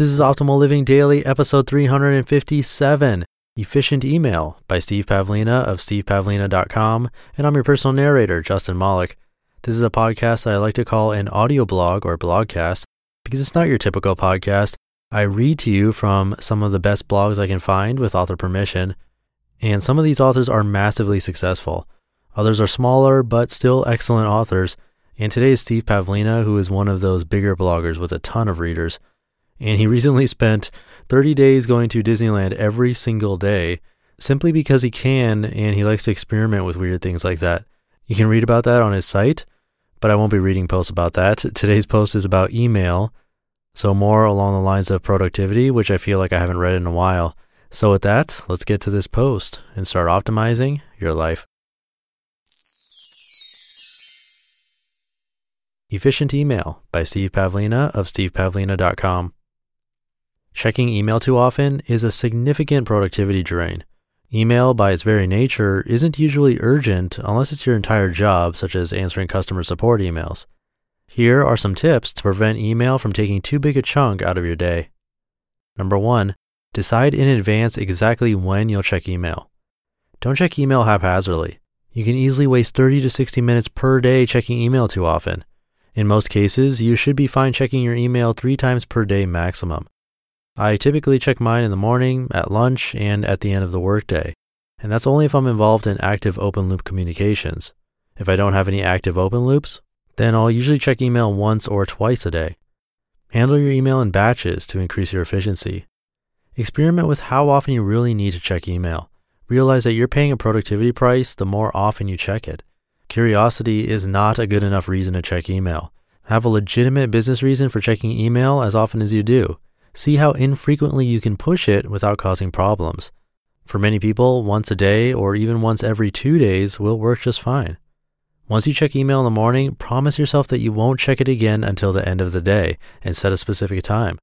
This is Optimal Living Daily, episode 357 Efficient Email by Steve Pavlina of stevepavlina.com. And I'm your personal narrator, Justin Malik. This is a podcast that I like to call an audio blog or blogcast because it's not your typical podcast. I read to you from some of the best blogs I can find with author permission. And some of these authors are massively successful. Others are smaller, but still excellent authors. And today is Steve Pavlina, who is one of those bigger bloggers with a ton of readers and he recently spent 30 days going to Disneyland every single day simply because he can and he likes to experiment with weird things like that. You can read about that on his site, but I won't be reading posts about that. Today's post is about email, so more along the lines of productivity, which I feel like I haven't read in a while. So, with that, let's get to this post and start optimizing your life. Efficient Email by Steve Pavlina of stevepavlina.com. Checking email too often is a significant productivity drain. Email, by its very nature, isn't usually urgent unless it's your entire job, such as answering customer support emails. Here are some tips to prevent email from taking too big a chunk out of your day. Number one, decide in advance exactly when you'll check email. Don't check email haphazardly. You can easily waste 30 to 60 minutes per day checking email too often. In most cases, you should be fine checking your email three times per day maximum. I typically check mine in the morning, at lunch, and at the end of the workday, and that's only if I'm involved in active open loop communications. If I don't have any active open loops, then I'll usually check email once or twice a day. Handle your email in batches to increase your efficiency. Experiment with how often you really need to check email. Realize that you're paying a productivity price the more often you check it. Curiosity is not a good enough reason to check email. Have a legitimate business reason for checking email as often as you do see how infrequently you can push it without causing problems. For many people, once a day or even once every two days will work just fine. Once you check email in the morning, promise yourself that you won't check it again until the end of the day and set a specific time.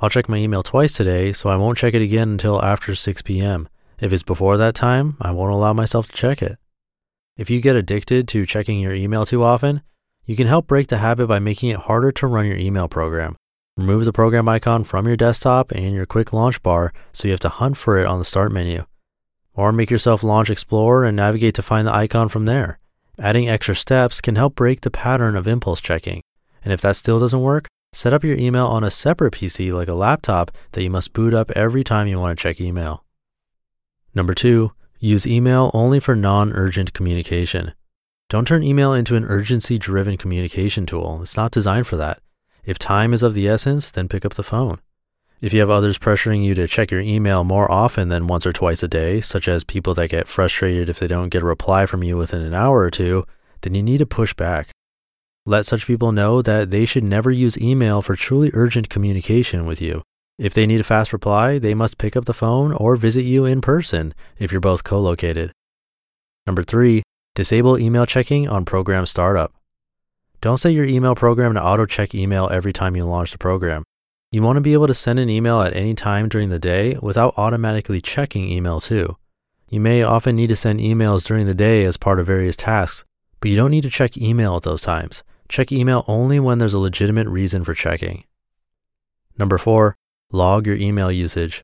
I'll check my email twice today, so I won't check it again until after 6 p.m. If it's before that time, I won't allow myself to check it. If you get addicted to checking your email too often, you can help break the habit by making it harder to run your email program. Remove the program icon from your desktop and your quick launch bar so you have to hunt for it on the start menu. Or make yourself launch Explorer and navigate to find the icon from there. Adding extra steps can help break the pattern of impulse checking. And if that still doesn't work, set up your email on a separate PC like a laptop that you must boot up every time you want to check email. Number two, use email only for non urgent communication. Don't turn email into an urgency driven communication tool. It's not designed for that. If time is of the essence, then pick up the phone. If you have others pressuring you to check your email more often than once or twice a day, such as people that get frustrated if they don't get a reply from you within an hour or two, then you need to push back. Let such people know that they should never use email for truly urgent communication with you. If they need a fast reply, they must pick up the phone or visit you in person if you're both co located. Number three, disable email checking on program startup. Don't set your email program to auto check email every time you launch the program. You want to be able to send an email at any time during the day without automatically checking email too. You may often need to send emails during the day as part of various tasks, but you don't need to check email at those times. Check email only when there's a legitimate reason for checking. Number four, log your email usage.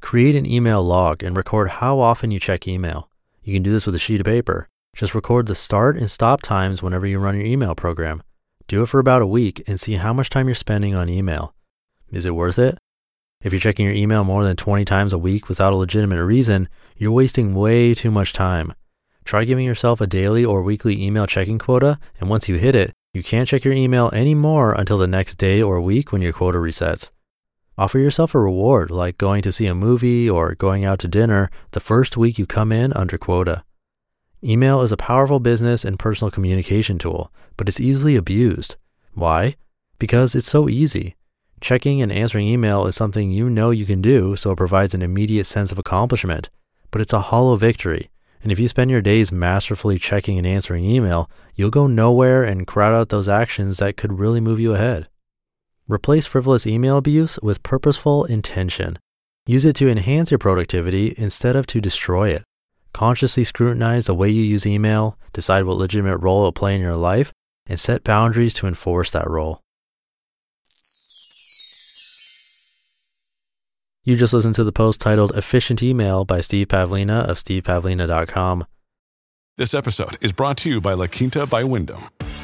Create an email log and record how often you check email. You can do this with a sheet of paper. Just record the start and stop times whenever you run your email program. Do it for about a week and see how much time you're spending on email. Is it worth it? If you're checking your email more than 20 times a week without a legitimate reason, you're wasting way too much time. Try giving yourself a daily or weekly email checking quota, and once you hit it, you can't check your email anymore until the next day or week when your quota resets. Offer yourself a reward like going to see a movie or going out to dinner the first week you come in under quota. Email is a powerful business and personal communication tool, but it's easily abused. Why? Because it's so easy. Checking and answering email is something you know you can do, so it provides an immediate sense of accomplishment, but it's a hollow victory. And if you spend your days masterfully checking and answering email, you'll go nowhere and crowd out those actions that could really move you ahead. Replace frivolous email abuse with purposeful intention. Use it to enhance your productivity instead of to destroy it. Consciously scrutinize the way you use email, decide what legitimate role it will play in your life, and set boundaries to enforce that role. You just listened to the post titled Efficient Email by Steve Pavlina of stevepavlina.com. This episode is brought to you by La Quinta by Wyndham.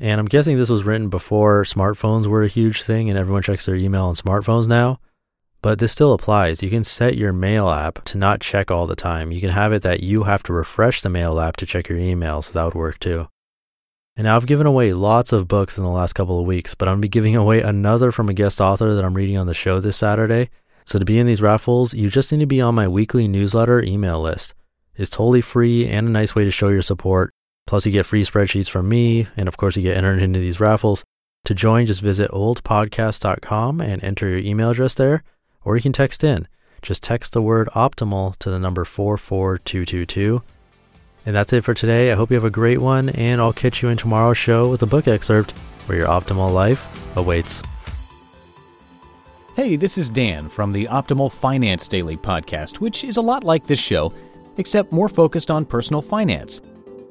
And I'm guessing this was written before smartphones were a huge thing and everyone checks their email on smartphones now. But this still applies. You can set your mail app to not check all the time. You can have it that you have to refresh the mail app to check your email, so that would work too. And now I've given away lots of books in the last couple of weeks, but I'm going to be giving away another from a guest author that I'm reading on the show this Saturday. So to be in these raffles, you just need to be on my weekly newsletter email list. It's totally free and a nice way to show your support. Plus, you get free spreadsheets from me, and of course, you get entered into these raffles. To join, just visit oldpodcast.com and enter your email address there, or you can text in. Just text the word optimal to the number 44222. And that's it for today. I hope you have a great one, and I'll catch you in tomorrow's show with a book excerpt where your optimal life awaits. Hey, this is Dan from the Optimal Finance Daily podcast, which is a lot like this show, except more focused on personal finance.